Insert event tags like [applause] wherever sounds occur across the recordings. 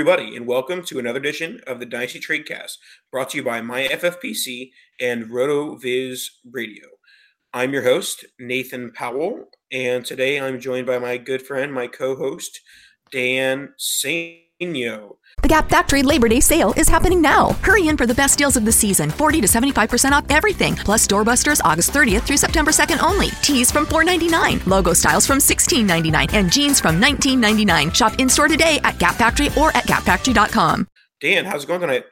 everybody, and welcome to another edition of the Dynasty Tradecast, brought to you by MyFFPC and RotoViz Radio. I'm your host, Nathan Powell, and today I'm joined by my good friend, my co-host, Dan Saino. The Gap Factory Labor Day sale is happening now. Hurry in for the best deals of the season 40 to 75% off everything. Plus doorbusters August 30th through September 2nd only. Tees from $4.99, logo styles from $16.99, and jeans from $19.99. Shop in store today at Gap Factory or at gapfactory.com. Dan, how's it going tonight?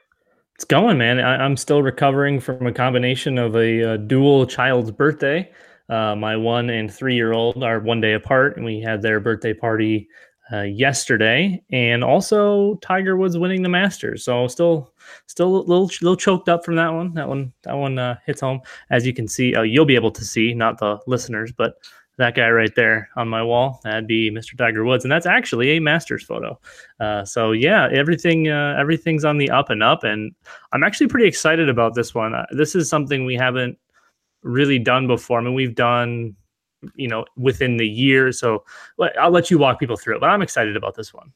It's going, man. I, I'm still recovering from a combination of a, uh dual child's birthday. Uh, my one and three year old are one day apart, and we had their birthday party uh, yesterday, and also Tiger Woods winning the Masters. So still, still a little, little choked up from that one. That one, that one uh, hits home, as you can see. Uh, you'll be able to see, not the listeners, but that guy right there on my wall, that'd be Mr. Tiger Woods, and that's actually a Masters photo. Uh, so yeah, everything, uh, everything's on the up and up, and I'm actually pretty excited about this one. This is something we haven't really done before. I mean, we've done you know within the year so i'll let you walk people through it but i'm excited about this one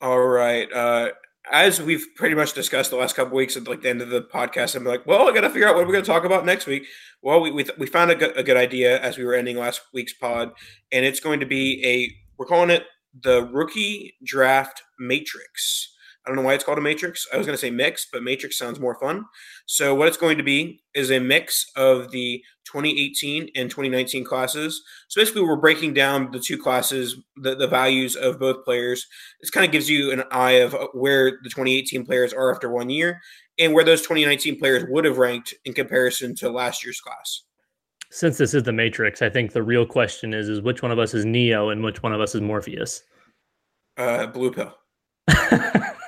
All right. Uh, as we've pretty much discussed the last couple weeks at like the end of the podcast, I'm like, well, I got to figure out what we're going to talk about next week. Well, we we, we found a a good idea as we were ending last week's pod, and it's going to be a we're calling it the rookie draft matrix. I don't know why it's called a matrix. I was going to say mix, but matrix sounds more fun. So what it's going to be is a mix of the 2018 and 2019 classes. So basically, we're breaking down the two classes, the, the values of both players. This kind of gives you an eye of uh, where the 2018 players are after one year and where those 2019 players would have ranked in comparison to last year's class. since this is the matrix i think the real question is is which one of us is neo and which one of us is morpheus Uh, blue pill. [laughs]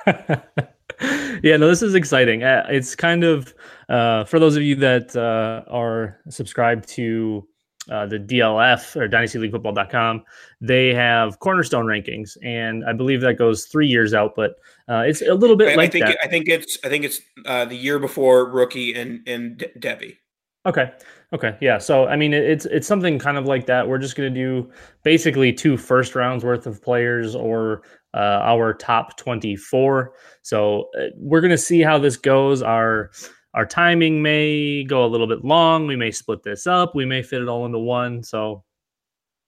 [laughs] yeah, no, this is exciting. Uh, it's kind of uh, for those of you that uh, are subscribed to uh, the DLF or dynastyleaguefootball.com, they have cornerstone rankings, and I believe that goes three years out, but uh, it's a little bit like I think that. I think it's I think it's uh, the year before rookie and and De- Devy. Okay. Okay. Yeah. So I mean, it's it's something kind of like that. We're just going to do basically two first rounds worth of players or uh, our top twenty four. So uh, we're going to see how this goes. Our our timing may go a little bit long. We may split this up. We may fit it all into one. So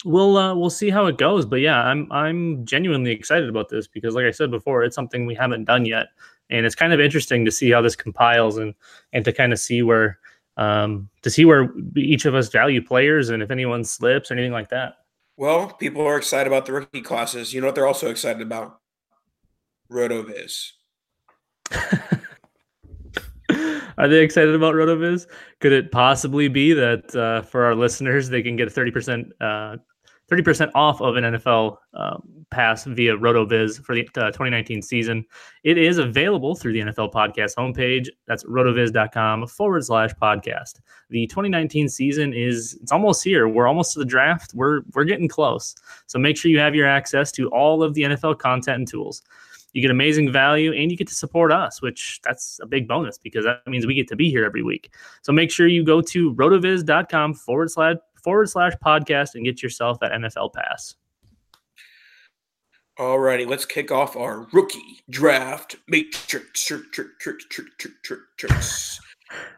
we'll uh, we'll see how it goes. But yeah, I'm I'm genuinely excited about this because, like I said before, it's something we haven't done yet, and it's kind of interesting to see how this compiles and and to kind of see where um, to see where each of us value players and if anyone slips or anything like that. Well, people are excited about the rookie classes. You know what they're also excited about? RotoViz. [laughs] Are they excited about RotoViz? Could it possibly be that uh, for our listeners, they can get a 30% uh, 30% off of an NFL um, pass via RotoViz for the uh, 2019 season. It is available through the NFL podcast homepage. That's rotoviz.com forward slash podcast. The 2019 season is it's almost here. We're almost to the draft. We're we're getting close. So make sure you have your access to all of the NFL content and tools. You get amazing value and you get to support us, which that's a big bonus because that means we get to be here every week. So make sure you go to rotoviz.com forward slash forward slash podcast and get yourself that NFL pass. All righty, let's kick off our rookie draft matrix.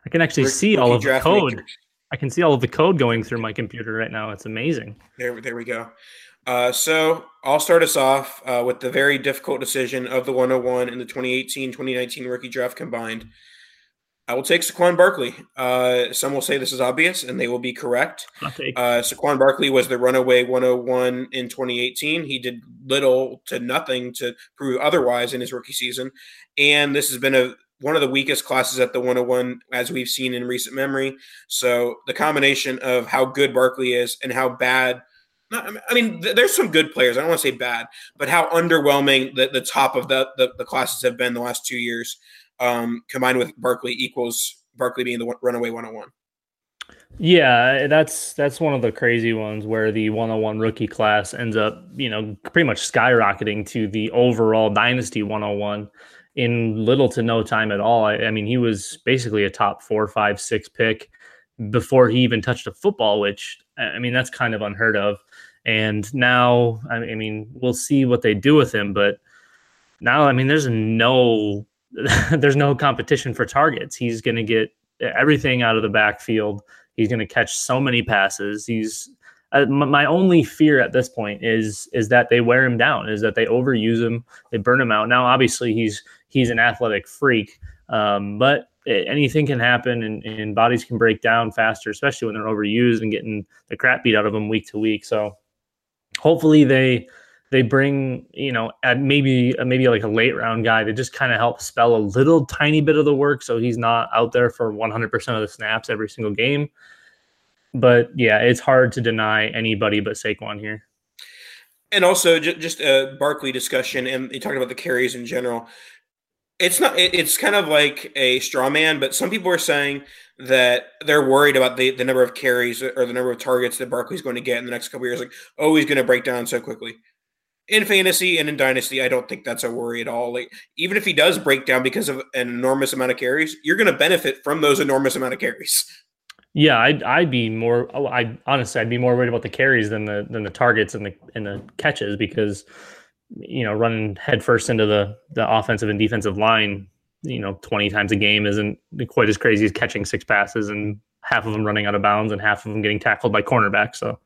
I can actually see all of the code. matrix. I can see all of the code going through my computer right now. It's amazing. There, there we go. Uh, so I'll start us off uh, with the very difficult decision of the 101 and the 2018-2019 rookie draft combined. I will take Saquon Barkley. Uh, some will say this is obvious, and they will be correct. Take. Uh, Saquon Barkley was the runaway 101 in 2018. He did little to nothing to prove otherwise in his rookie season, and this has been a one of the weakest classes at the 101 as we've seen in recent memory. So the combination of how good Barkley is and how bad. Not, I mean, th- there's some good players. I don't want to say bad, but how underwhelming the, the top of the, the the classes have been the last two years, um, combined with Barkley equals Barkley being the runaway 101. Yeah, that's that's one of the crazy ones where the 101 rookie class ends up, you know, pretty much skyrocketing to the overall dynasty 101 in little to no time at all. I, I mean, he was basically a top four, five, six pick before he even touched a football, which I mean, that's kind of unheard of. And now, I mean, we'll see what they do with him, but now, I mean, there's no [laughs] there's no competition for targets. He's going to get everything out of the backfield. He's going to catch so many passes. He's uh, my only fear at this point is is that they wear him down, is that they overuse him, they burn him out. Now, obviously, he's he's an athletic freak, um, but anything can happen, and, and bodies can break down faster, especially when they're overused and getting the crap beat out of them week to week. So, hopefully, they they bring you know maybe uh, maybe like a late round guy to just kind of help spell a little tiny bit of the work so he's not out there for 100% of the snaps every single game but yeah it's hard to deny anybody but Saquon here And also, ju- just a Barkley discussion, and you talked about the carries in general. It's not. it- It's kind of like a straw man, but some people are saying that they're worried about the, the number of carries or the number of targets that Barkley's going to get in the next couple years. Like, oh, he's going to break down so quickly. In fantasy and in dynasty, I don't think that's a worry at all. Like, even if he does break down because of an enormous amount of carries, you're going to benefit from those enormous amount of carries. yeah I'd, I'd be more oh, I honestly I'd be more worried about the carries than the than the targets and the and the catches because you know running headfirst into the the offensive and defensive line you know 20 times a game isn't quite as crazy as catching six passes and half of them running out of bounds and half of them getting tackled by cornerbacks so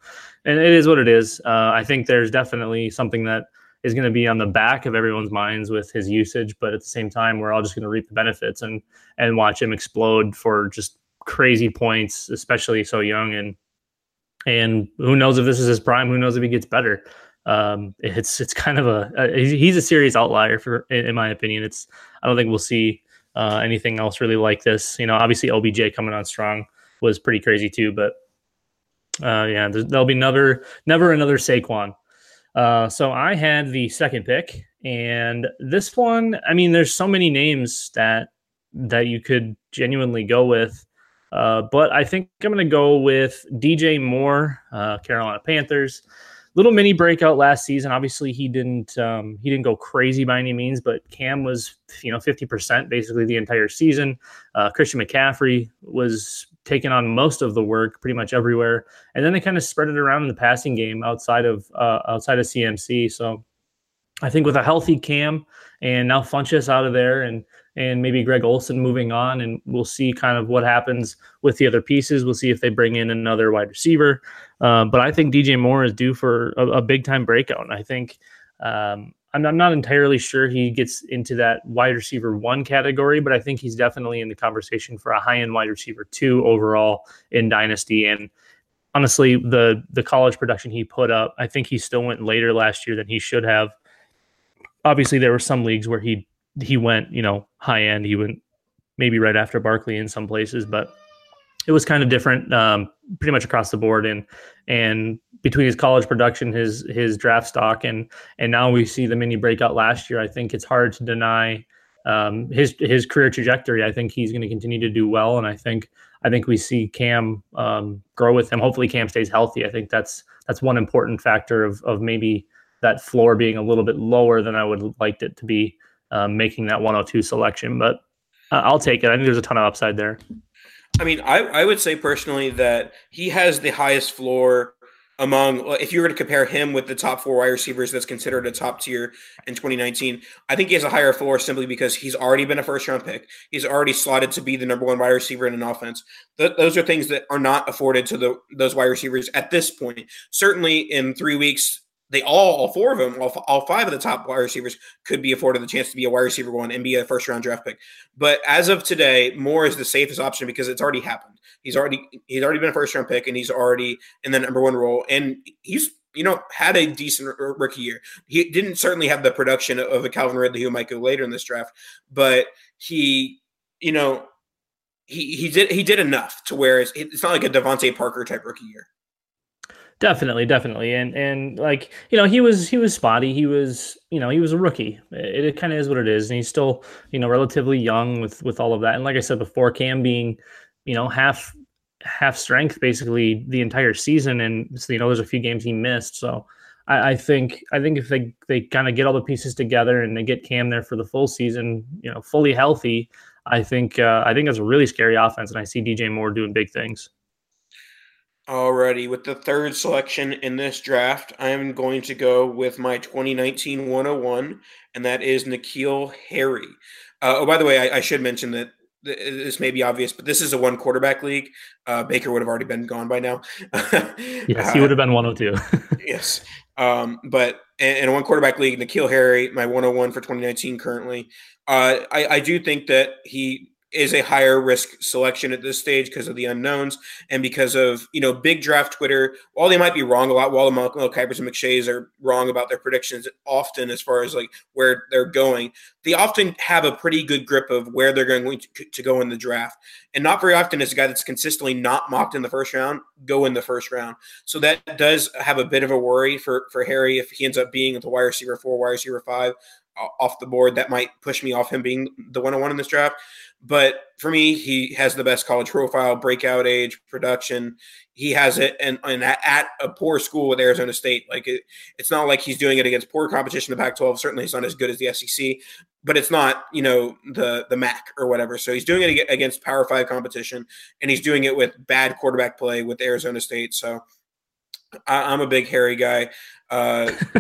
and it is what it is uh, i think there's definitely something that is going to be on the back of everyone's minds with his usage but at the same time we're all just going to reap the benefits and and watch him explode for just crazy points especially so young and and who knows if this is his prime who knows if he gets better um, it's it's kind of a, a he's a serious outlier for in, my opinion. It's I don't think we'll see uh, anything else really like this. You know, obviously OBJ coming on strong was pretty crazy too, but uh, yeah, there'll be never never another Saquon. Uh, so I had the second pick, and this one, I mean, there's so many names that that you could genuinely go with. Uh, but I think I'm going to go with DJ Moore, uh, Carolina Panthers. Little mini breakout last season. Obviously, he didn't um, he didn't go crazy by any means, but Cam was you know 50% basically the entire season. Uh, Christian McCaffrey was taking on most of the work pretty much everywhere, and then they kind of spread it around in the passing game outside of uh, outside of CMC. So I think with a healthy Cam and now Funchess out of there and and maybe Greg Olsen moving on, and we'll see kind of what happens with the other pieces. We'll see if they bring in another wide receiver. Um, but I think DJ Moore is due for a, a big time breakout. And I think um, I'm, I'm, not entirely sure he gets into that wide receiver one category, but I think he's definitely in the conversation for a high end wide receiver two overall in Dynasty. And honestly, the the college production he put up, I think he still went later last year than he should have. Obviously, there were some leagues where he he went, you know, high end. He went maybe right after Barkley in some places, but it was kind of different, um, pretty much across the board. And and between his college production, his his draft stock, and and now we see the mini breakout last year. I think it's hard to deny um, his his career trajectory. I think he's going to continue to do well, and I think I think we see Cam um, grow with him. Hopefully, Cam stays healthy. I think that's that's one important factor of of maybe that floor being a little bit lower than I would liked it to be um, making that 102 selection. But uh, I'll take it. I think there's a ton of upside there. I mean, I, I would say personally that he has the highest floor among if you were to compare him with the top four wide receivers that's considered a top tier in 2019 i think he has a higher floor simply because he's already been a first round pick. He's already slotted to be the number one wide receiver in an offense. Th- those are things that are not afforded to the those wide receivers at this point. Certainly in three weeks they all, all four of them, all, all five of the top wide receivers could be afforded the chance to be a wide receiver one and be a first round draft pick. But as of today, Moore is the safest option because it's already happened. He's already he's already been a first round pick and he's already in the number one role and he's you know had a decent rookie year. He didn't certainly have the production of a Calvin Ridley who might go later in this draft, but he you know he he did he did enough to where it's, it's not like a DeVante Parker type rookie year. Definitely, definitely, and and like you know, he was he was spotty. He was you know he was a rookie. It, it kind of is what it is, and he's still you know relatively young with with all of that. And like I said before, Cam being you know half half strength basically the entire season, and so, you know there's a few games he missed. So I, I think I think if they they kind of get all the pieces together and they get Cam there for the full season, you know, fully healthy, I think uh, I think that's a really scary offense, and I see DJ Moore doing big things. Alrighty, with the third selection in this draft, I am going to go with my 2019 101, and that is N'Keal Harry. Uh, oh, by the way, I, I, should mention that this may be obvious, but this is a one quarterback league. Uh, Baker would have already been gone by now. [laughs] yes, he would have been 102. [laughs] yes. Um, but in a one quarterback league, N'Keal Harry, my 101 for 2019 currently. Uh, I, I do think that he is a higher risk selection at this stage because of the unknowns and because of you know big draft Twitter. While they might be wrong a lot, while the Mel Kipers and McShays are wrong about their predictions often as far as like where they're going, they often have a pretty good grip of where they're going to, to go in the draft. And not very often is a guy that's consistently not mocked in the first round go in the first round. So that does have a bit of a worry for for Harry if he ends up being at the wide receiver four, wide receiver five off the board. That might push me off him being the one on one in this draft. But for me, he has the best college profile, breakout age, production. He has it, and, and at a poor school with Arizona State. Like it, it's not like he's doing it against poor competition in the Pac-12. Certainly, it's not as good as the SEC, but it's not you know the the MAC or whatever. So he's doing it against Power Five competition, and he's doing it with bad quarterback play with Arizona State. So I, am a big hairy guy. Uh, [laughs]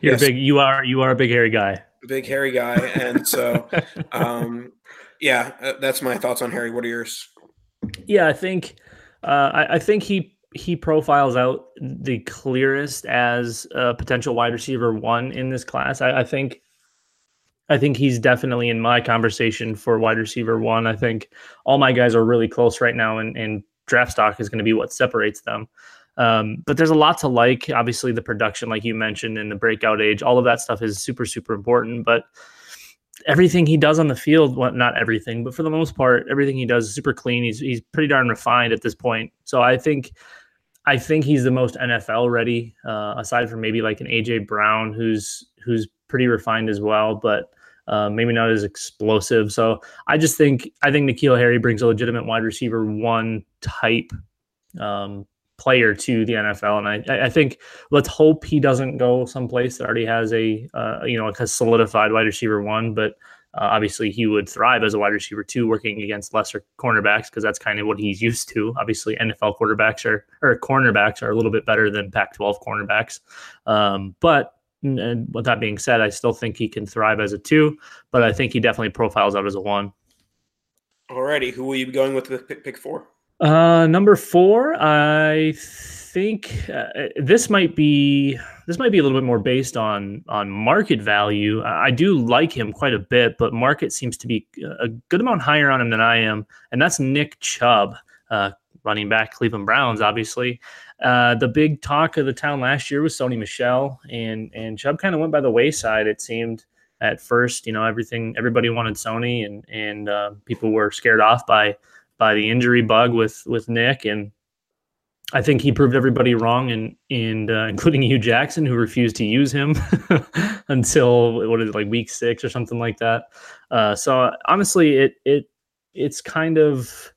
You're yes. big. You are you are a big hairy guy. Big hairy guy, and so um, yeah, uh, that's my thoughts on Harry. What are yours? Yeah, I think uh, I, I, think he he profiles out the clearest as a potential wide receiver one in this class. I, I think I think he's definitely in my conversation for wide receiver one. I think all my guys are really close right now, and, and draft stock is going to be what separates them. Um, but there's a lot to like. Obviously, the production, like you mentioned, and the breakout age, all of that stuff is super, super important. But everything he does on the field, well, not everything, but for the most part, everything he does is super clean. He's he's pretty darn refined at this point. So I think I think he's the most NFL ready, uh, aside from maybe like an AJ Brown, who's who's pretty refined as well. But uh, maybe not as explosive. So I just think I think N'Keal Harry brings a legitimate wide receiver one type um, player to the NFL, and I I think let's hope he doesn't go someplace that already has a uh, you know a solidified wide receiver one, but. Uh, obviously, he would thrive as a wide receiver too, working against lesser cornerbacks because that's kind of what he's used to. Obviously, NFL quarterbacks are or cornerbacks are a little bit better than Pac-12 cornerbacks, um, but and with that being said, I still think he can thrive as a two, but I think he definitely profiles out as a one. Alrighty, who will you be going with with pick, pick four? Uh, number four, I think uh, this might be this might be a little bit more based on on market value. I do like him quite a bit, but market seems to be a good amount higher on him than I am, and that's Nick Chubb, uh, running back, Cleveland Browns, obviously. Uh, the big talk of the town last year was Sony Michel, and and Chubb kind of went by the wayside. It seemed at first, you know, everything everybody wanted Sony, and and uh, people were scared off by by the injury bug with with Nick, and I think he proved everybody wrong, and and uh, including [laughs] Hue Jackson, who refused to use him [laughs] until what is it like week six or something like that. Uh, so honestly, it it it's kind of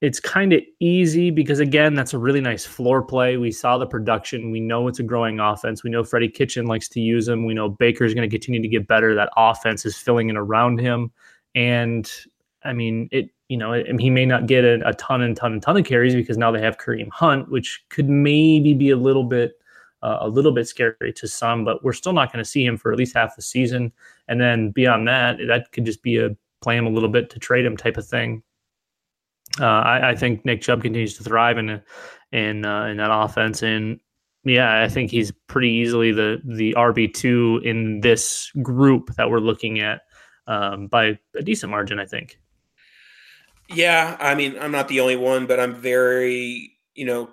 it's kind of easy because again that's a really nice floor play. We saw the production. We know it's a growing offense. We know freddie kitchen likes to use him. We know baker's going to continue to get better. That offense is filling in around him. And i mean it you know it, he may not get a, a, ton and ton and ton of carries because now they have kareem hunt which could maybe be a little bit uh, a little bit scary to some but we're still not going to see him for at least half the season and then beyond that that could just be a play him a little bit to trade him type of thing uh, I, I, think Nick Chubb continues to thrive in in uh, in that offense, and yeah, I think he's pretty easily the the RB two in this group that we're looking at um, by a decent margin. I think. Yeah, I mean, I'm not the only one, but I'm very you know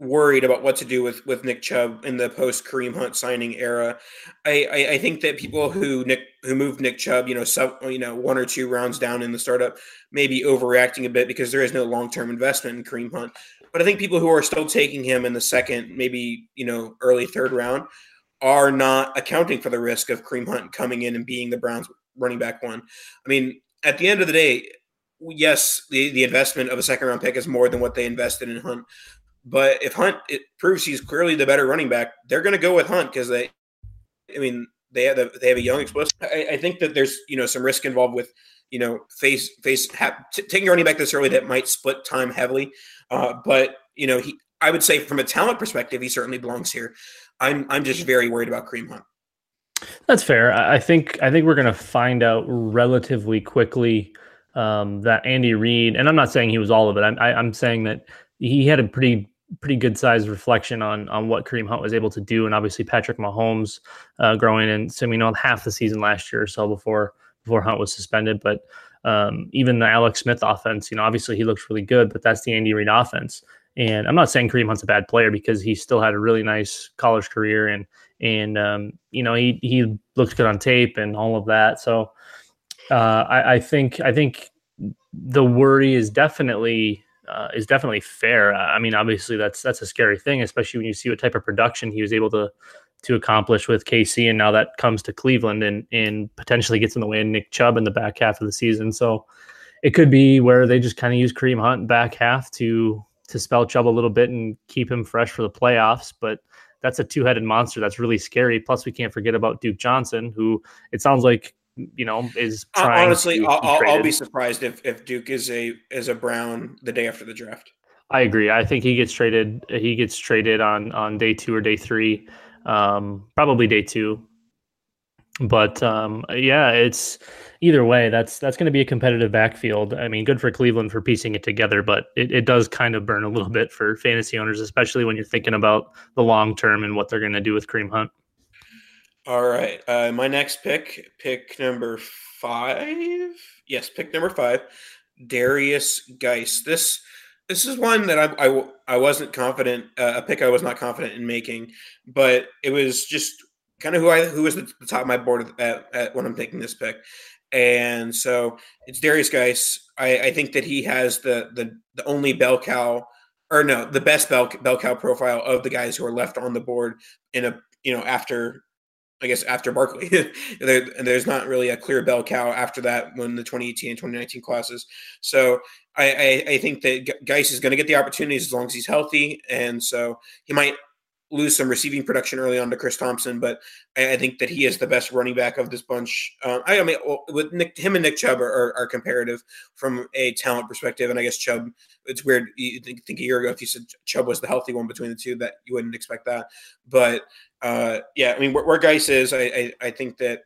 worried about what to do with with Nick Chubb in the post Kareem Hunt signing era. I, I, I think that people who Nick who moved Nick Chubb, you know, sub you know one or two rounds down in the startup, may be overreacting a bit because there is no long term investment in Kareem Hunt. But I think people who are still taking him in the second, maybe you know, early third round, are not accounting for the risk of Kareem Hunt coming in and being the Browns running back one. I mean, at the end of the day, yes, the, the investment of a second round pick is more than what they invested in Hunt. But if Hunt it proves he's clearly the better running back, they're going to go with Hunt because they, I mean, they have a, they have a young explosive. I, I, think that there's you know some risk involved with you know face face ha- t- taking a running back this early that might split time heavily. Uh, but you know he, I would say from a talent perspective, he certainly belongs here. I'm I'm just very worried about Kareem Hunt. That's fair. I think I think we're going to find out relatively quickly um, that Andy Reid, and I'm not saying he was all of it. I'm I, am i am saying that he had a pretty pretty good sized reflection on on what Kareem Hunt was able to do, and obviously Patrick Mahomes uh, growing and so you know half the season last year or so before before Hunt was suspended. But um, even the Alex Smith offense, you know, obviously he looks really good, but that's the Andy Reid offense. And I'm not saying Kareem Hunt's a bad player because he still had a really nice college career and and um, you know he he looked good on tape and all of that. So uh, I, I think I think the worry is definitely uh, is definitely fair. I mean, obviously that's that's a scary thing, especially when you see what type of production he was able to to accomplish with KC, and now that comes to Cleveland and and potentially gets in the way of Nick Chubb in the back half of the season. So it could be where they just kind of use Kareem Hunt back half to to spell Chubb a little bit and keep him fresh for the playoffs, but. That's a two-headed monster. That's really scary. Plus, we can't forget about Duke Johnson, who it sounds like you know is trying. Honestly, I'll, I'll, be surprised if, if Duke is a is a Brown the day after the draft. I agree. I think he gets traded. He gets traded on on day two or day three, um, probably day two. But um, yeah, it's either way. That's that's going to be a competitive backfield. I mean, good for Cleveland for piecing it together, but it, it does kind of burn a little bit for fantasy owners, especially when you're thinking about the long term and what they're going to do with Kareem Hunt. All right. Uh, my next pick, pick number five. Yes, pick number five, Derrius Guice. This this is one that I I, I wasn't confident uh, a pick I was not confident in making, but it was just kind of who I who was the, the top of my board at, at, when I'm taking this pick, and so it's Derrius Guice. I, I think that he has the the the only bell cow or no the best bell bell cow profile of the guys who are left on the board in a you know after I guess after Barkley, [laughs] there, there's not really a clear bell cow after that when the 2018 and 2019 classes. So I, I, I think that Guice is going to get the opportunities as long as he's healthy, and so he might lose some receiving production early on to Chris Thompson, but I, I think that he is the best running back of this bunch. Um, I, I, mean, with Nick, him and Nick Chubb are, are, are, comparative from a talent perspective, and I guess Chubb. It's weird. You think, think, a year ago if you said Chubb was the healthy one between the two, that you wouldn't expect that. But uh, yeah, I mean, where, where Guice is, I, I think that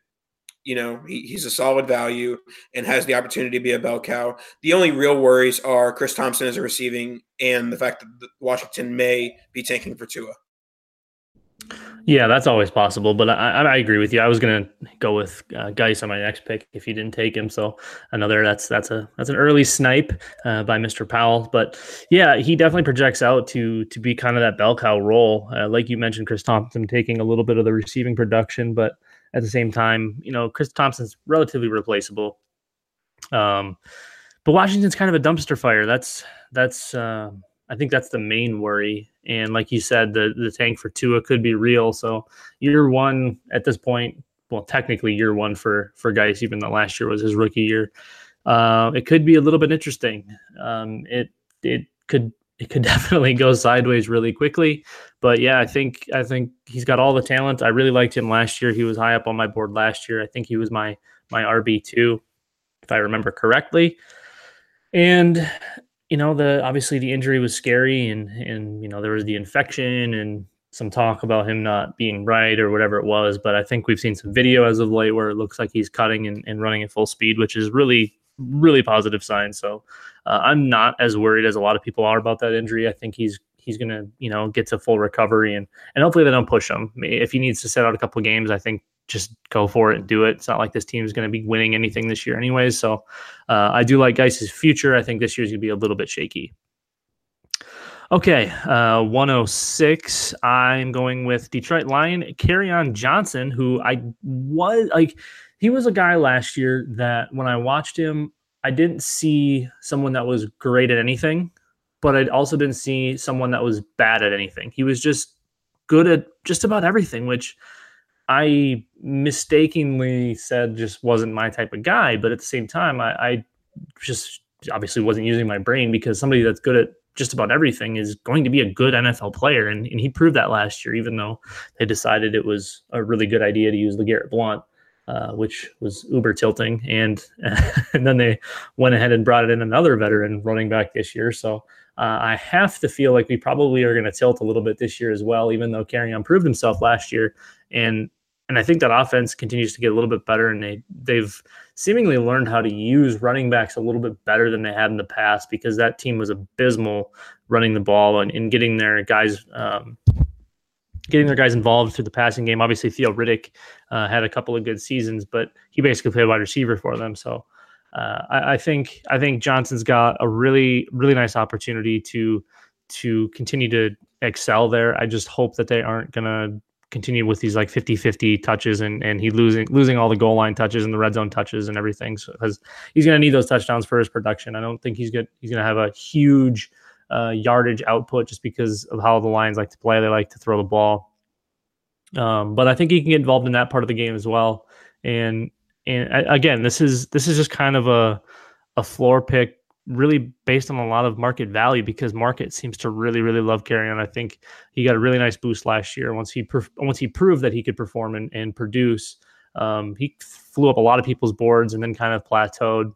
you know he, he's a solid value and has the opportunity to be a bell cow. The only real worries are Chris Thompson as a receiving and the fact that Washington may be tanking for Tua. Yeah, that's always possible, but I, I agree with you. I was gonna go with uh, Guice on my next pick if you didn't take him. So another that's that's a that's an early snipe uh, by Mr. Powell. But yeah, he definitely projects out to to be kind of that bell cow role, uh, like you mentioned. Chris Thompson taking a little bit of the receiving production, but at the same time, you know, Chris Thompson's relatively replaceable. Um, but Washington's kind of a dumpster fire. That's that's uh, I think that's the main worry. And like you said, the the tank for Tua could be real. So year one at this point, well, technically year one for for Guice, even though last year was his rookie year. Uh, it could be a little bit interesting. Um, it it could it could [laughs] definitely go sideways really quickly. But yeah, I think I think he's got all the talent. I really liked him last year. He was high up on my board last year. I think he was my my RB two, if I remember correctly. And you know, the obviously the injury was scary, and and you know there was the infection and some talk about him not being right or whatever it was. But I think we've seen some video as of late where it looks like he's cutting and, and running at full speed, which is really really positive sign. So uh, I'm not as worried as a lot of people are about that injury. I think he's he's gonna you know get to full recovery and and hopefully they don't push him. If he needs to set out a couple games, I think just go for it and do it. It's not like this team is going to be winning anything this year, anyways. So uh, I do like Guice's future. I think this year's going to be a little bit shaky. Okay, uh, 106. I'm going with Detroit Lion, Kerryon Johnson, who I was like, he was a guy last year that when I watched him, I didn't see someone that was great at anything, but I also didn't see someone that was bad at anything. He was just good at just about everything, which I mistakenly said just wasn't my type of guy. But at the same time, I, I just obviously wasn't using my brain because somebody that's good at just about everything is going to be a good NFL player. And, and he proved that last year, even though they decided it was a really good idea to use LeGarrette Blount. Uh, which was uber tilting, and [laughs] and then they went ahead and brought in another veteran running back this year. So uh, I have to feel like we probably are going to tilt a little bit this year as well, even though Kerryon proved himself last year, and and I think that offense continues to get a little bit better, and they they've seemingly learned how to use running backs a little bit better than they had in the past because that team was abysmal running the ball and, and getting their guys um, getting their guys involved through the passing game. Obviously, Theo Riddick uh, had a couple of good seasons, but he basically played wide receiver for them. So uh, I, I, think I think Johnson's got a really really nice opportunity to to continue to excel there. I just hope that they aren't gonna continue with these like 50-50 touches and and he losing losing all the goal line touches and the red zone touches and everything because he's going to need those touchdowns for his production i don't think he's good he's going to have a huge uh, yardage output just because of how the lions like to play they like to throw the ball um, but i think he can get involved in that part of the game as well and and again this is this is just kind of a a floor pick really based on a lot of market value because market seems to really really love Kerryon. I think he got a really nice boost last year once he once he proved that he could perform and, and produce. Um, he flew up a lot of people's boards and then kind of plateaued.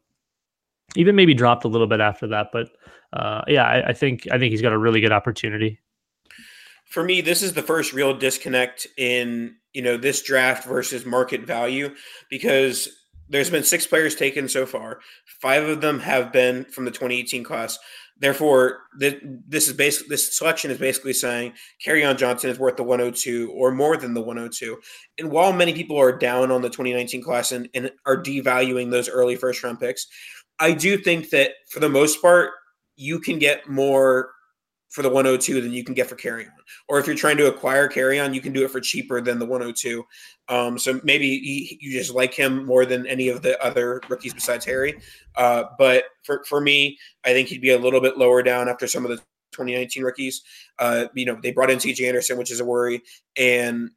Even maybe dropped a little bit after that, but uh, yeah, I, I think I think he's got a really good opportunity. For me, this is the first real disconnect in you know this draft versus market value because there's been six players taken so far. Five of them have been from the 2018 class. Therefore, this is basically this selection is basically saying Kerryon Johnson is worth the 102 or more than the 102. And while many people are down on the 2019 class and, and are devaluing those early first round picks, I do think that for the most part, you can get more for the 102 than you can get for Kerryon. Or if you're trying to acquire Kerryon, you can do it for cheaper than the 102. Um, so maybe he, you just like him more than any of the other rookies besides Harry. Uh, but for, for me, I think he'd be a little bit lower down after some of the 2019 rookies. Uh, you know, they brought in CJ Anderson, which is a worry. And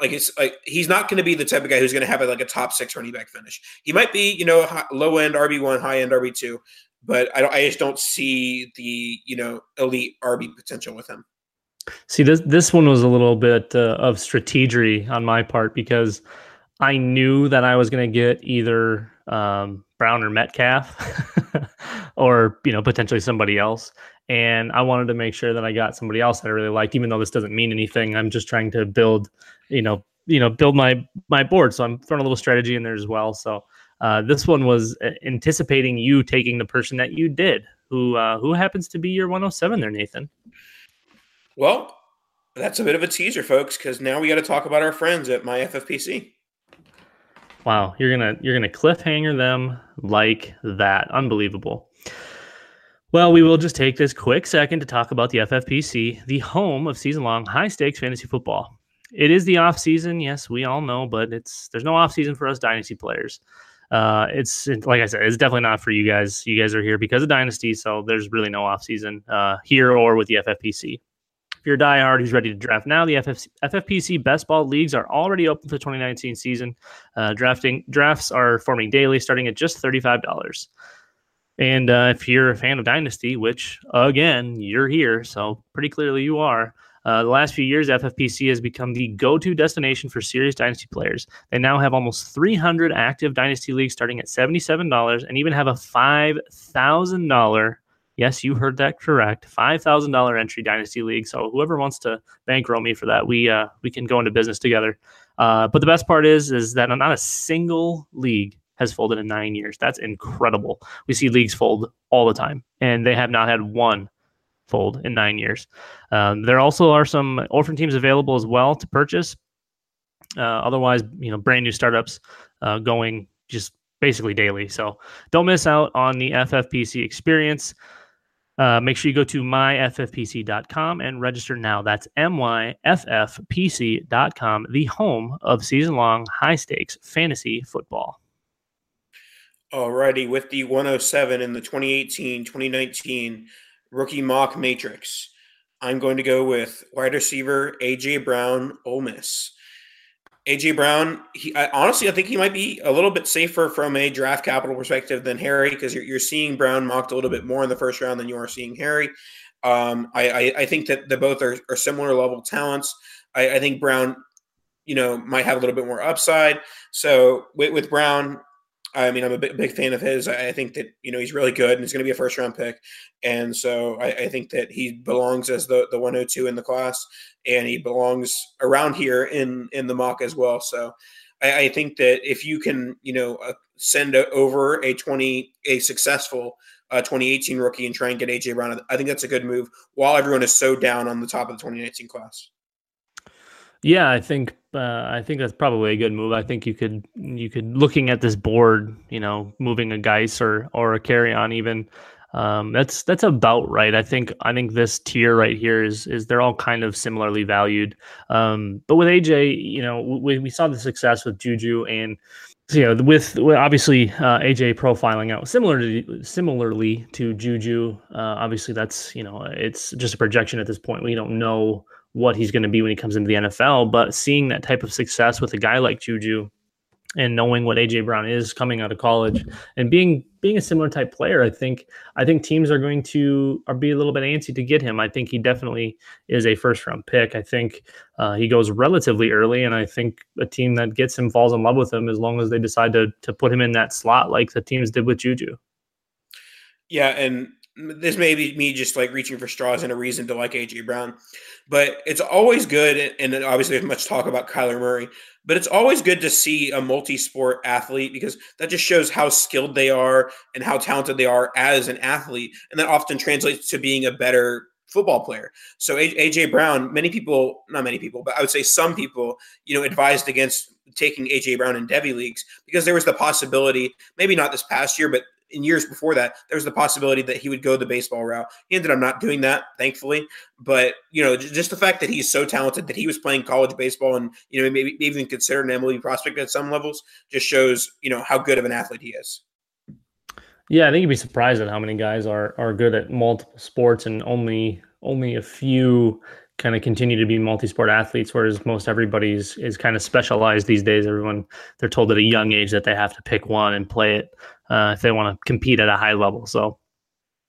like it's like he's not going to be the type of guy who's going to have a, like a top six running back finish. He might be, you know, low end RB one, high end RB two, but I don't. I just don't see the you know elite RB potential with him. See this this one was a little bit uh, of strategy on my part because I knew that I was going to get either um, Brown or Metcalf, [laughs] or you know potentially somebody else, and I wanted to make sure that I got somebody else that I really liked. Even though this doesn't mean anything, I'm just trying to build, you know, you know, build my my board. So I'm throwing a little strategy in there as well. So uh, this one was uh, anticipating you taking the person that you did, who uh, who happens to be your 107 there, Nathan. Well, that's a bit of a teaser, folks, because now we got to talk about our friends at my FFPC. Wow, you're gonna you're gonna cliffhanger them like that. Unbelievable. Well, we will just take this quick second to talk about the FFPC, the home of season-long high-stakes fantasy football. It is the off season, yes, we all know, but it's there's no off season for us dynasty players. Uh, it's like I said, it's definitely not for you guys. You guys are here because of dynasty, so there's really no off season uh, here or with the FFPC. If you're a diehard who's ready to draft now, the FFC, FFPC best ball leagues are already open for the 2019 season. Uh, drafting drafts are forming daily, starting at just thirty-five dollars. And uh, if you're a fan of Dynasty, which again you're here, so pretty clearly you are, uh, the last few years, FFPC has become the go to destination for serious Dynasty players. They now have almost 300 active Dynasty leagues starting at $77 and even have a $5,000, yes, you heard that correct, $5,000 entry Dynasty league. So whoever wants to bankroll me for that, we, uh, we can go into business together. Uh, but the best part is, is that not a single league has folded in nine years. That's incredible. We see leagues fold all the time, and they have not had one fold in nine years. Um, there also are some orphan teams available as well to purchase. Uh, otherwise, you know, brand new startups uh, going just basically daily. So don't miss out on the FFPC experience. Uh, make sure you go to myffpc.com and register now. That's myffpc.com, the home of season long high stakes fantasy football. Alrighty, with the 107 in the 2018 2019 rookie mock matrix. I'm going to go with wide receiver AJ Brown, Ole Miss. AJ Brown, he, I, honestly, I think he might be a little bit safer from a draft capital perspective than Harry because you're, you're, seeing Brown mocked a little bit more in the first round than you are seeing Harry. Um, I, I, I, think that the both are, are similar level talents. I, I, think Brown, you know, might have a little bit more upside. So with, with Brown, I mean, I'm a big, big fan of his. I think that you know he's really good, and he's going to be a first round pick. And so I, I, think that he belongs as the the 102 in the class, and he belongs around here in in the mock as well. So I, I think that if you can, you know, uh, send over a 20 a successful uh, 2018 rookie and try and get AJ Brown, I think that's a good move. While everyone is so down on the top of the 2019 class. Yeah, I think uh, I think that's probably a good move. I think you could you could looking at this board, you know, moving a Guice or or a Kerryon even. Um, that's that's about right. I think I think this tier right here is is they're all kind of similarly valued. Um, but with AJ, you know, we, we saw the success with Juju and so, you know, with, with obviously uh, AJ profiling out similarly similarly to Juju. Uh, obviously, that's you know it's just a projection at this point. We don't know what he's going to be when he comes into the NFL. But seeing that type of success with a guy like Juju and knowing what AJ Brown is coming out of college and being being a similar type player, I think I think teams are going to are be a little bit antsy to get him. I think he definitely is a first round pick. I think uh, he goes relatively early, and I think a team that gets him falls in love with him as long as they decide to to put him in that slot like the teams did with Juju. Yeah, and this may be me just like reaching for straws and a reason to like AJ Brown, but it's always good. And obviously, there's much talk about Kyler Murray, but it's always good to see a multi sport athlete because that just shows how skilled they are and how talented they are as an athlete. And that often translates to being a better football player. So AJ Brown, many people, not many people, but I would say some people, you know, advised against taking AJ Brown in Devy leagues because there was the possibility, maybe not this past year, but in years before that, there was the possibility that he would go the baseball route. He ended up not doing that, thankfully. But you know, just the fact that he's so talented that he was playing college baseball and you know maybe even considered an MLB prospect at some levels just shows you know how good of an athlete he is. Yeah, I think you'd be surprised at how many guys are are good at multiple sports and only only a few kind of continue to be multi-sport athletes, whereas most everybody's is kind of specialized these days. Everyone they're told at a young age that they have to pick one and play it uh, if they want to compete at a high level. So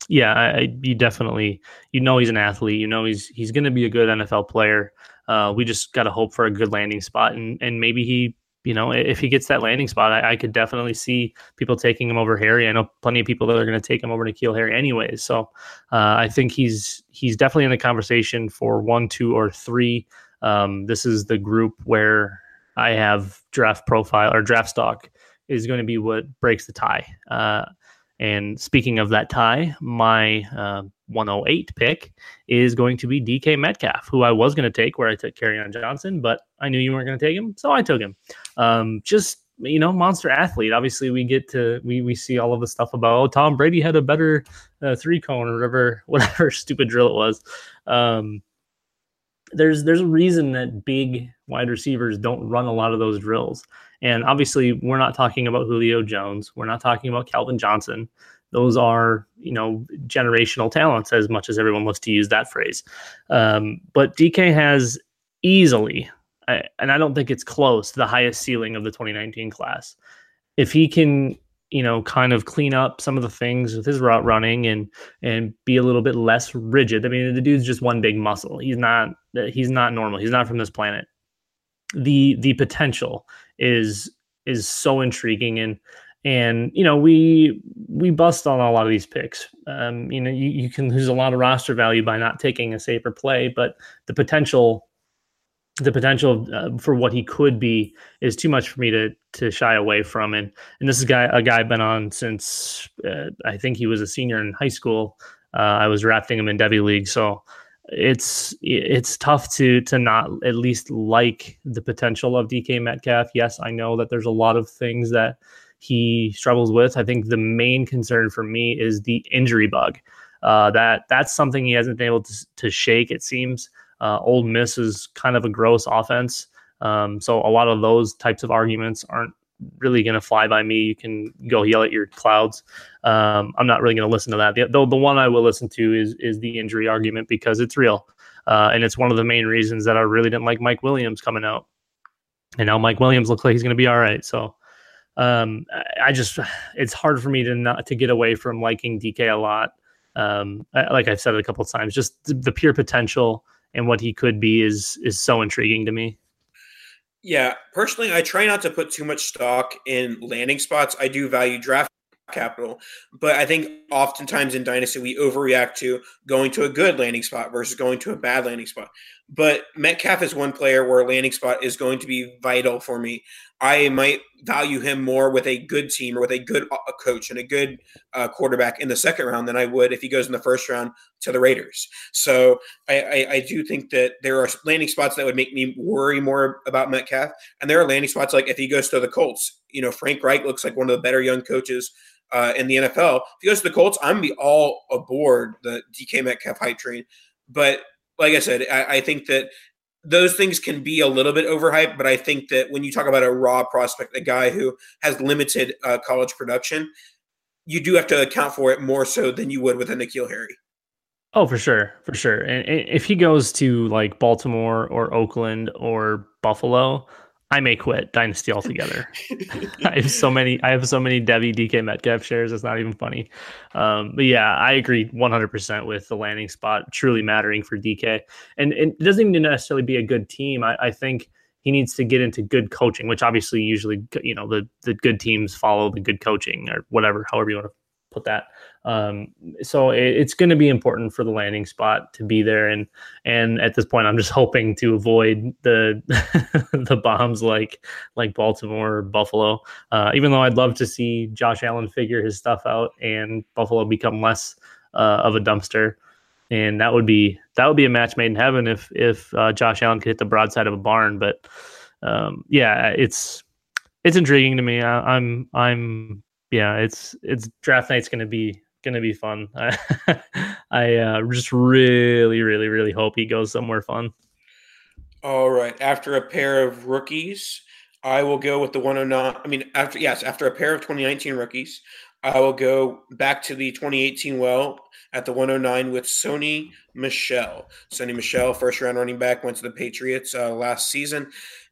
yeah, I, I, you definitely you know he's an athlete. You know he's he's going to be a good NFL player. Uh, we just got to hope for a good landing spot, and and maybe he you know, if he gets that landing spot, I, I, could definitely see people taking him over Harry. I know plenty of people that are going to take him over N'Keal Harry anyways. So uh, I think he's he's definitely in the conversation for one, two, or three. Um, this is the group where I have draft profile or draft stock is going to be what breaks the tie. Uh, and speaking of that tie, my uh, 108 pick is going to be DK Metcalf, who I was going to take where I took Kerryon Johnson, but I knew you weren't going to take him, so I took him. Um, just you know, monster athlete. Obviously, we get to we we see all of the stuff about oh Tom Brady had a better uh, three cone or whatever [laughs] whatever stupid drill it was. Um, there's there's a reason that big wide receivers don't run a lot of those drills. And obviously, we're not talking about Julio Jones. We're not talking about Calvin Johnson. Those are, you know, generational talents as much as everyone loves to use that phrase. Um, but DK has easily, I, and I don't think it's close, the highest ceiling of the 2019 class. If he can, you know, kind of clean up some of the things with his route running and and be a little bit less rigid. I mean, the dude's just one big muscle. He's not he's not normal. He's not from this planet. The the potential is is so intriguing. And and you know we we bust on a lot of these picks. Um you know you, you can lose a lot of roster value by not taking a safer play but the potential the potential uh, for what he could be is too much for me to to shy away from. And and this is a guy a guy I've been on since uh, I think he was a senior in high school. Uh, I was drafting him in Devy League. So it's it's tough to to not at least like the potential of DK Metcalf. Yes, I know that there's a lot of things that he struggles with. I think the main concern for me is the injury bug. Uh, that that's something he hasn't been able to, to shake. It seems. Uh, Ole Miss is kind of a gross offense, um, so a lot of those types of arguments aren't really going to fly by me. You can go yell at your clouds. Um, I'm not really going to listen to that. The, the, the one I will listen to is is the injury argument because it's real, uh, and it's one of the main reasons that I really didn't like Mike Williams coming out. And now Mike Williams looks like he's going to be all right. So um, I just it's hard for me to not to get away from liking DK a lot. Um, like I've said it a couple of times, just the, the pure potential and what he could be is is so intriguing to me. Yeah, personally, I try not to put too much stock in landing spots. I do value draft capital, but I think oftentimes in Dynasty we overreact to going to a good landing spot versus going to a bad landing spot. But Metcalf is one player where a landing spot is going to be vital for me. I might value him more with a good team or with a good uh, coach and a good uh, quarterback in the second round than I would if he goes in the first round to the Raiders. So I, I, I do think that there are landing spots that would make me worry more about Metcalf, and there are landing spots like if he goes to the Colts. You know, Frank Reich looks like one of the better young coaches uh, in the NFL. If he goes to the Colts, I'm be all aboard the DK Metcalf hype train. But like I said, I, I think that those things can be a little bit overhyped, but I think that when you talk about a raw prospect, a guy who has limited uh, college production, you do have to account for it more so than you would with a N'Keal Harry. Oh, for sure, for sure. And if he goes to like Baltimore or Oakland or Buffalo, I may quit Dynasty altogether. [laughs] [laughs] I have so many. I have so many Devy DK Metcalf shares. It's not even funny. Um, but yeah, I agree 100% with the landing spot truly mattering for DK. And, and it doesn't even necessarily be a good team. I, I think he needs to get into good coaching, which obviously usually you know the the good teams follow the good coaching or whatever, however you want to put that. Um, so it, it's going to be important for the landing spot to be there, and and at this point, I'm just hoping to avoid the [laughs] the bombs like like Baltimore or Buffalo. Uh, even though I'd love to see Josh Allen figure his stuff out and Buffalo become less uh, of a dumpster, and that would be that would be a match made in heaven if if uh, Josh Allen could hit the broadside of a barn. But um, yeah, it's it's intriguing to me. I, I'm I'm yeah, it's it's draft night's to be to be fun. I, [laughs] I uh, just really, really, really hope he goes somewhere fun. All right. After a pair of rookies, I will go with the 109. I mean, after yes, after a pair of 2019 rookies, I will go back to the 2018 well at the 109 with Sony Michel. Sony Michel, first round running back, went to the Patriots uh, last season.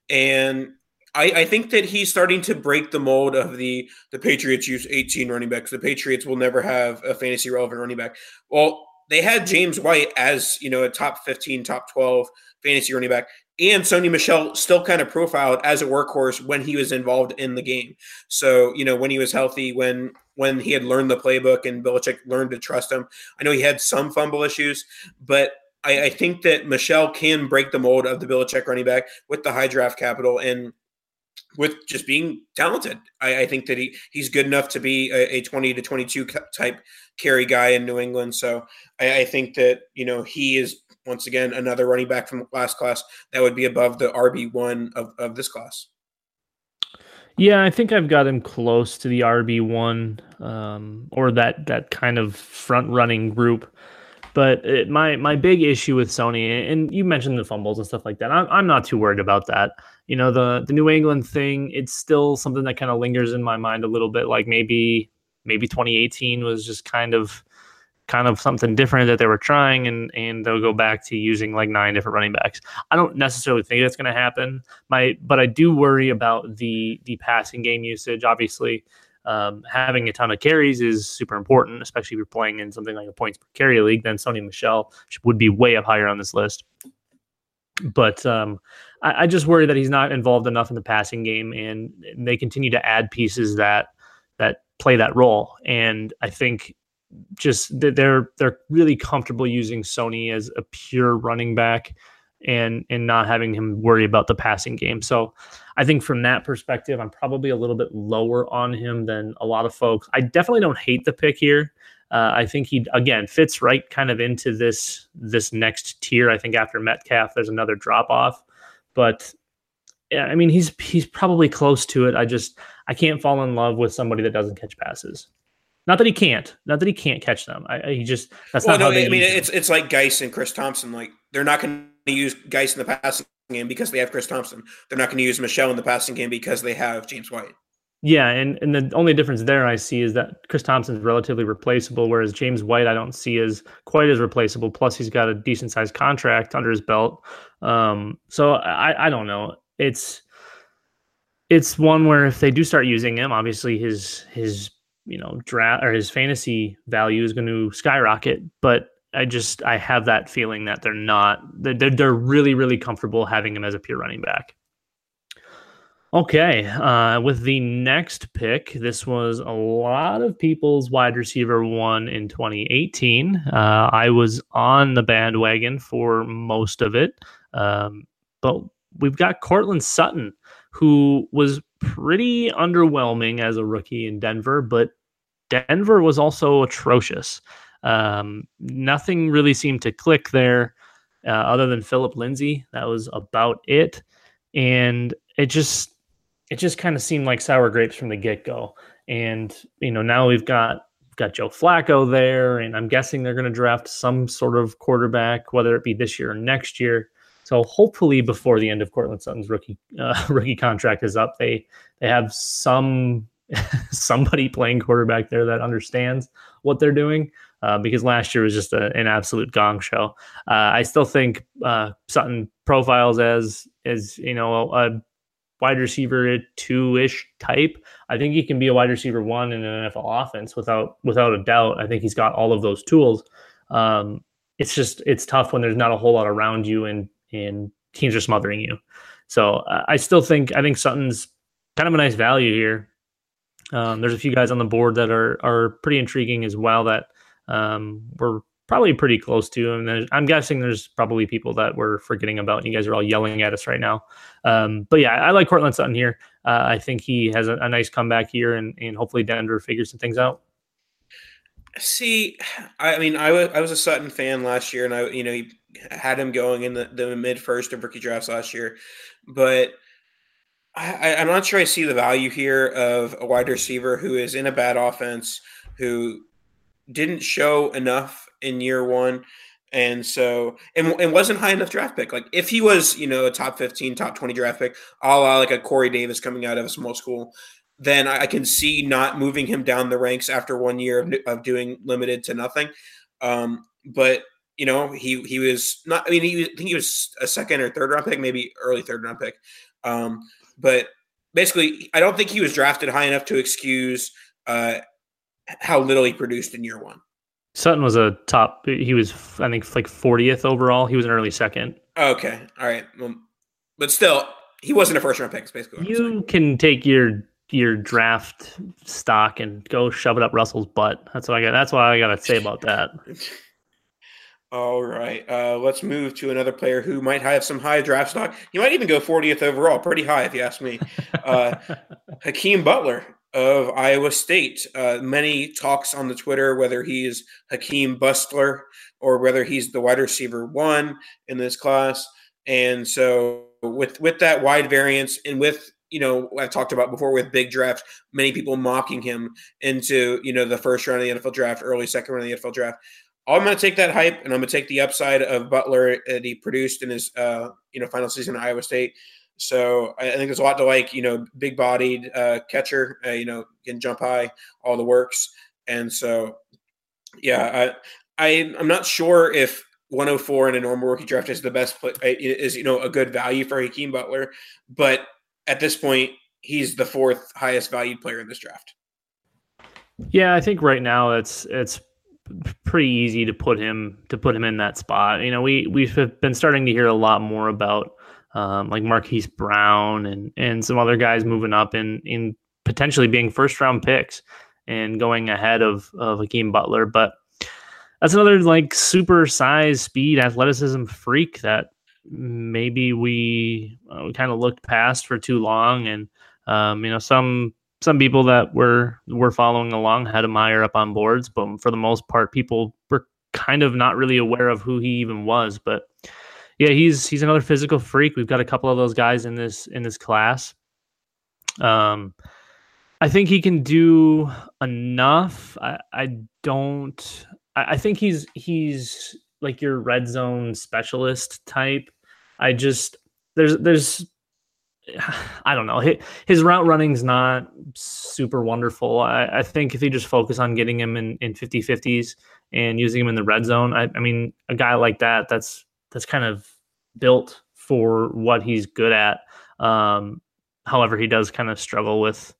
And I, I, think that he's starting to break the mold of the the Patriots use 18 running backs. The Patriots will never have a fantasy relevant running back. Well, they had James White as you know a top 15, top 12 fantasy running back, and Sony Michel still kind of profiled as a workhorse when he was involved in the game. So you know when he was healthy, when when he had learned the playbook and Belichick learned to trust him. I know he had some fumble issues, but I, I think that Michel can break the mold of the Belichick running back with the high draft capital and with just being talented. I, I, think that he he's good enough to be a, a, 20 to 22 type carry guy in New England. So I, I, think that, you know, he is once again another running back from last class that would be above the RB1 of, of this class. Yeah, I think I've got him close to the RB one um, or that that kind of front running group. But it, my my big issue with Sony, and you mentioned the fumbles and stuff like that. I'm, I'm not too worried about that. You know, the the New England thing, it's still something that kind of lingers in my mind a little bit. Like maybe maybe 2018 was just kind of kind of something different that they were trying and and they'll go back to using like nine different running backs. I don't necessarily think that's going to happen. My but I do worry about the the passing game usage. Obviously, um, having a ton of carries is super important, especially if you're playing in something like a points per carry league. Then Sony Michel would be way up higher on this list. But um, I, I just worry that he's not involved enough in the passing game, and they continue to add pieces that that play that role. And I think just they're they're really comfortable using Sony as a pure running back and and not having him worry about the passing game. So I think from that perspective, I'm probably a little bit lower on him than a lot of folks. I definitely don't hate the pick here. Uh, I think he again fits right kind of into this this next tier. I think after Metcalf, there's another drop off, but yeah, I mean he's he's probably close to it. I just I can't fall in love with somebody that doesn't catch passes. Not that he can't. Not that he can't catch them. I, I he just that's well, not no, how they. I mean, it's it's like Guice and Chris Thompson. Like they're not going to use Guice in the passing game because they have Chris Thompson. They're not going to use Michel in the passing game because they have James White. Yeah, and and the only difference there I see is that Chris Thompson is relatively replaceable, whereas James White I don't see as quite as replaceable. Plus, he's got a decent sized contract under his belt. Um, so I I don't know. It's it's one where if they do start using him, obviously his his you know draft or his fantasy value is going to skyrocket but i just i have that feeling that they're not they're, they're really really comfortable having him as a pure running back okay uh, with the next pick this was a lot of people's wide receiver one in 2018 uh, i was on the bandwagon for most of it um, but we've got Courtland Sutton who was pretty underwhelming as a rookie in Denver, but Denver was also atrocious. Um, nothing really seemed to click there uh, other than Philip Lindsay. That was about it. And it just it just kind of seemed like sour grapes from the get-go. And you know, now we've got got Joe Flacco there, and I'm guessing they're going to draft some sort of quarterback, whether it be this year or next year. So hopefully, before the end of Courtland Sutton's rookie [laughs] uh, rookie contract is up, they they have some [laughs] somebody playing quarterback there that understands what they're doing. Uh, because last year was just a, an absolute gong show. Uh, I still think uh, Sutton profiles as as you know a wide receiver two ish type. I think he can be a wide receiver one in an NFL offense without without a doubt. I think he's got all of those tools. Um, it's just it's tough when there's not a whole lot around you and and teams are smothering you. So uh, I still think I think Sutton's kind of a nice value here. Um, there's a few guys on the board that are are pretty intriguing as well that um, we're probably pretty close to. And I'm guessing there's probably people that we're forgetting about. And you guys are all yelling at us right now. Um, but yeah, I like Courtland Sutton here. Uh, I think he has a, a nice comeback here, and, and hopefully Denver figures some things out. See, I mean, I was I was a Sutton fan last year, and I you know he had him going in the, the mid first of rookie drafts last year, but I, I, am not sure I see the value here of a wide receiver who is in a bad offense, who didn't show enough in year one. And so, and, wasn't high enough draft pick. Like if he was, you know, a top 15, top 20 draft pick, a la like a Corey Davis coming out of a small school, then I can see not moving him down the ranks after one year of, of doing limited to nothing. Um, but you know, he he was not. I mean, he, I think he was a second or third round pick, maybe early third round pick. Um, but basically, I don't think he was drafted high enough to excuse uh, how little he produced in year one. Sutton was a top. He was, I think, like 40th overall. He was an early second. Okay, all right, well, but still, he wasn't a first round pick. Basically, you can take your your draft stock and go shove it up Russell's butt. That's what I got. That's what I got to say about that. [laughs] All right. Uh, let's move to another player who might have some high draft stock. He might even go 40th overall, pretty high if you ask me. Uh, [laughs] Hakeem Butler of Iowa State. Uh, many talks on the Twitter whether he's Hakeem Bustler or whether he's the wide receiver one in this class. And so with with that wide variance and with you know I talked about before with big drafts, many people mocking him into you know the first round of the NFL draft, early second round of the NFL draft. I'm going to take that hype and I'm going to take the upside of Butler that he produced in his uh, you know final season at Iowa State. So I think there's a lot to like. You know, big bodied uh, catcher. Uh, you know, can jump high, all the works. And so, yeah, I, I I'm not sure if 104 in a normal rookie draft is the best uh, is you know a good value for Hakeem Butler, but at this point he's the fourth highest valued player in this draft. Yeah, I think right now it's it's pretty easy to put him to put him in that spot. You know, we we've been starting to hear a lot more about um, like Marquise Brown and and some other guys moving up and in potentially being first round picks and going ahead of of Hakeem Butler, but that's another like super size, speed, athleticism freak that maybe we, uh, we kind of looked past for too long, and um, you know some some people that were were following along had him higher up on boards, but for the most part, people were kind of not really aware of who he even was. But yeah, he's he's another physical freak. We've got a couple of those guys in this in this class. Um, I think he can do enough. I, I don't. I, I think he's he's like your red zone specialist type. I just there's there's [sighs] I don't know. His, route running's not super wonderful. I, I, think if you just focus on getting him in, in 50 50s and using him in the red zone, I, I, mean, a guy like that, that's that's kind of built for what he's good at. Um, however, he does kind of struggle with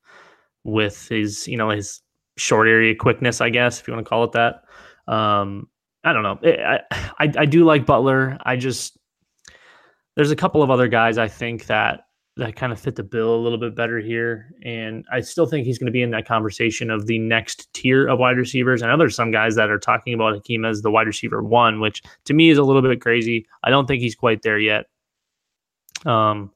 with his, you know, his short area quickness, I guess, if you want to call it that. Um, I don't know. I, [sighs] I I do like Butler. I just there's a couple of other guys I think that that kind of fit the bill a little bit better here. And I still think he's going to be in that conversation of the next tier of wide receivers. I know there's some guys that are talking about Hakeem as the wide receiver one, which to me is a little bit crazy. I don't think he's quite there yet. Um,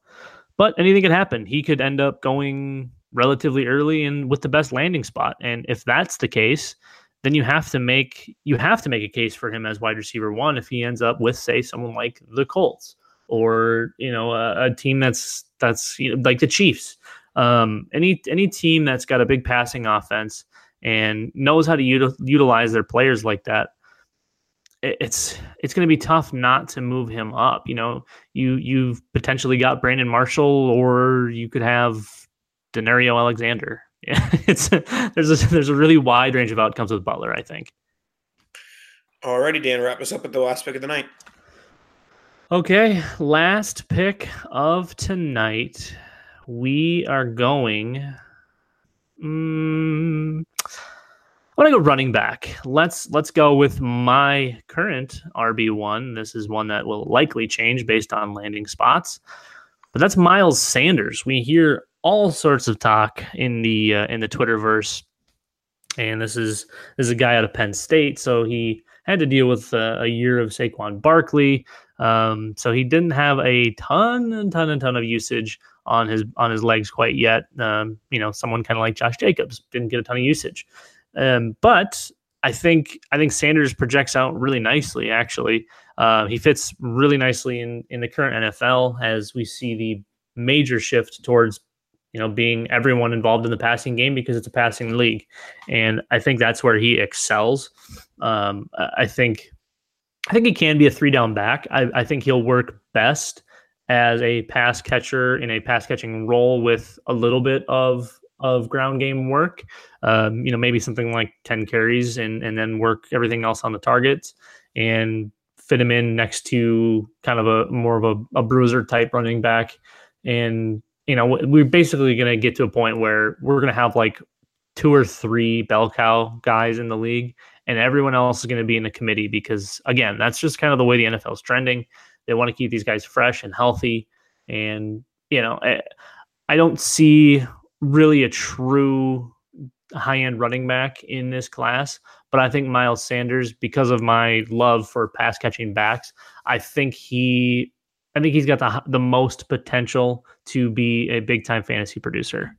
but anything could happen. He could end up going relatively early and with the best landing spot. And if that's the case, then you have to make you have to make a case for him as wide receiver one if he ends up with say someone like the Colts or you know a, a team that's that's you know, like the Chiefs. Um, any any team that's got a big passing offense and knows how to util- utilize their players like that, it, it's it's going to be tough not to move him up. You know, you you've potentially got Brandon Marshall, or you could have Danario Alexander. [laughs] It's there's a, there's a really wide range of outcomes with Butler. I think. Alrighty, Dan, wrap us up with the last pick of the night. Okay, last pick of tonight. We are going. Um, I want to go running back. Let's let's go with my current RB one. This is one that will likely change based on landing spots, but that's Miles Sanders. We hear all sorts of talk in the uh, in the Twitterverse, and this is this is a guy out of Penn State, so he had to deal with uh, a year of Saquon Barkley. Um, so he didn't have a ton and ton and ton of usage on his on his legs quite yet. Um, you know, someone kind of like Josh Jacobs didn't get a ton of usage. Um, but I think I think Sanders projects out really nicely. Actually, uh, he fits really nicely in in the current NFL as we see the major shift towards you know being everyone involved in the passing game because it's a passing league, and I think that's where he excels. Um, I think I think he can be a three down back. I, I think he'll work best as a pass catcher in a pass catching role with a little bit of of ground game work. Um, you know, maybe something like 10 carries and, and then work everything else on the targets and fit him in next to kind of a more of a, a bruiser type running back. And, you know, we're basically going to get to a point where we're going to have like two or three bell cow guys in the league and everyone else is going to be in the committee because again, that's just kind of the way the NFL is trending. They want to keep these guys fresh and healthy. And, you know, I, I don't see really a true high end running back in this class. But I think Miles Sanders, because of my love for pass catching backs, I think he, I think he's got the the most potential to be a big time fantasy producer.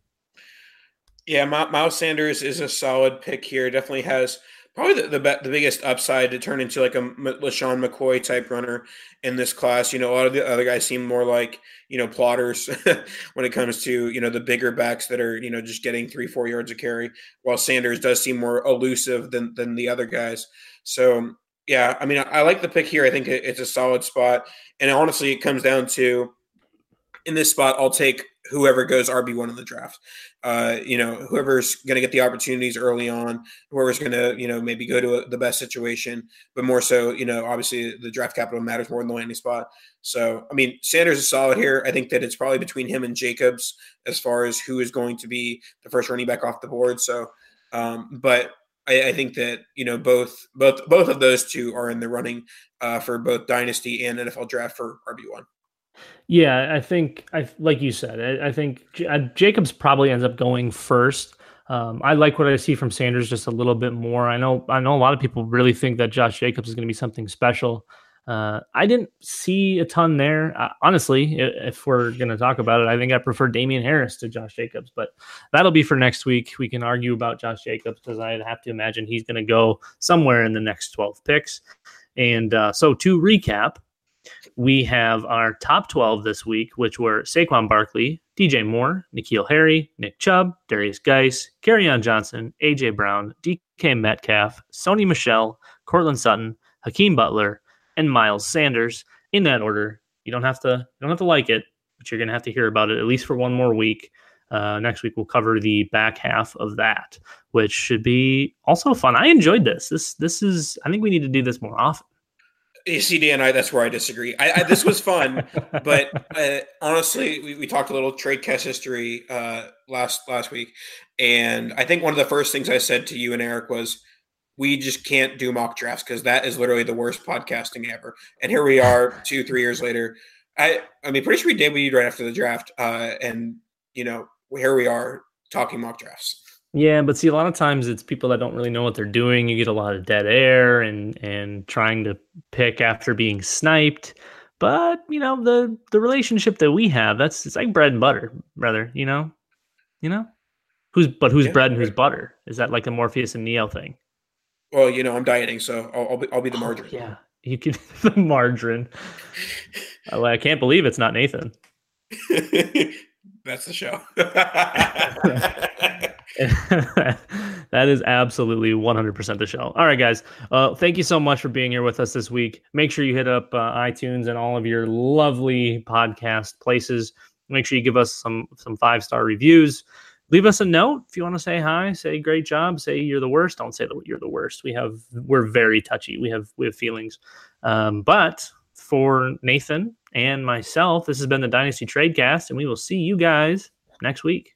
Yeah, Miles Sanders is a solid pick here. Definitely has probably the, the, the biggest upside to turn into like a LeSean McCoy type runner in this class. You know, a lot of the other guys seem more like, you know, plotters [laughs] when it comes to, you know, the bigger backs that are, you know, just getting three, four yards of carry, while Sanders does seem more elusive than, than the other guys. So, yeah, I mean, I, like the pick here. I think it's a solid spot. And honestly, it comes down to in this spot, I'll take whoever goes RB1 in the draft. Uh, you know, whoever's going to get the opportunities early on, whoever's going to, you know, maybe go to a, the best situation, but more so, you know, obviously the draft capital matters more than the landing spot. So, I mean, Sanders is solid here. I think that it's probably between him and Jacobs as far as who is going to be the first running back off the board. So, um, but I, I, think that you know both both both of those two are in the running uh, for both dynasty and NFL draft for RB one. Yeah, I think I like you said. I, I think uh, Jacobs probably ends up going first. Um, I like what I see from Sanders just a little bit more. I know I know a lot of people really think that Josh Jacobs is going to be something special. Uh, I didn't see a ton there. Uh, honestly, if we're going to talk about it, I think I prefer Damien Harris to Josh Jacobs, but that'll be for next week. We can argue about Josh Jacobs because I have to imagine he's going to go somewhere in the next 12 picks. And uh, so to recap, we have our top 12 this week, which were Saquon Barkley, DJ Moore, N'Keal Harry, Nick Chubb, Derrius Guice, Kerryon Johnson, AJ Brown, DK Metcalf, Sony Michel, Courtland Sutton, Hakeem Butler, and Miles Sanders in that order. You don't have to you don't have to like it, but you're gonna have to hear about it at least for one more week. Uh, next week we'll cover the back half of that, which should be also fun. I enjoyed this. This this is I think we need to do this more often. ACD and I, that's where I disagree. I, I this was fun, [laughs] but uh, honestly, we, we talked a little trade cast history uh, last last week, and I think one of the first things I said to you and Eric was, "We just can't do mock drafts because that is literally the worst podcasting ever." And here we are, [laughs] two three years later. I I mean, pretty sure we debuted right after the draft, uh, and you know, here we are talking mock drafts. Yeah, but see, a lot of times it's people that don't really know what they're doing. You get a lot of dead air and and trying to pick after being sniped. But you know the the relationship that we have that's it's like bread and butter, brother. You know, you know, who's but who's yeah, bread and who's butter? Is that like the Morpheus and Neo thing? Well, you know, I'm dieting, so I'll, I'll be I'll be the oh, margarine. Oh, yeah, you can [laughs] the margarine. I, I can't believe it's not Nathan. [laughs] That's the show. [laughs] that is absolutely 100% the show. All right, guys. Uh, thank you so much for being here with us this week. Make sure you hit up uh, iTunes and all of your lovely podcast places. Make sure you give us some some five star reviews. Leave us a note if you want to say hi. Say great job. Say you're the worst. Don't say that you're the worst. We have we're very touchy. We have we have feelings. Um, but for Nathan and myself, this has been the Dynasty Tradecast, and we will see you guys next week.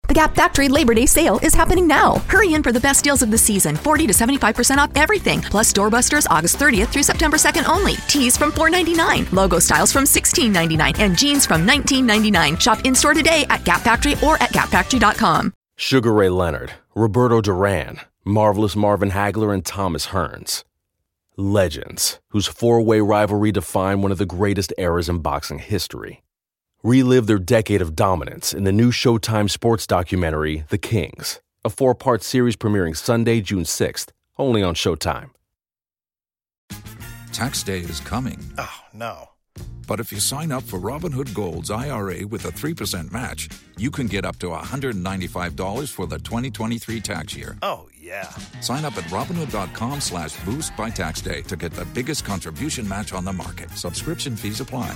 The Gap Factory Labor Day sale is happening now. Hurry in for the best deals of the season 40 to 75% off everything, plus doorbusters August 30th through September 2nd only. Tees from $4.99, logo styles from $16.99, and jeans from $19.99. Shop in store today at Gap Factory or at gapfactory.com. Sugar Ray Leonard, Roberto Duran, Marvelous Marvin Hagler, and Thomas Hearns. Legends, whose four way rivalry defined one of the greatest eras in boxing history. Relive their decade of dominance in the new Showtime sports documentary, The Kings, a four part series premiering Sunday, June 6th, only on Showtime. Tax day is coming. Oh, no. But if you sign up for Robinhood Gold's IRA with a 3% match, you can get up to $195 for the 2023 tax year. Oh, yeah. Sign up at Robinhood.com slash boost by tax day to get the biggest contribution match on the market. Subscription fees apply.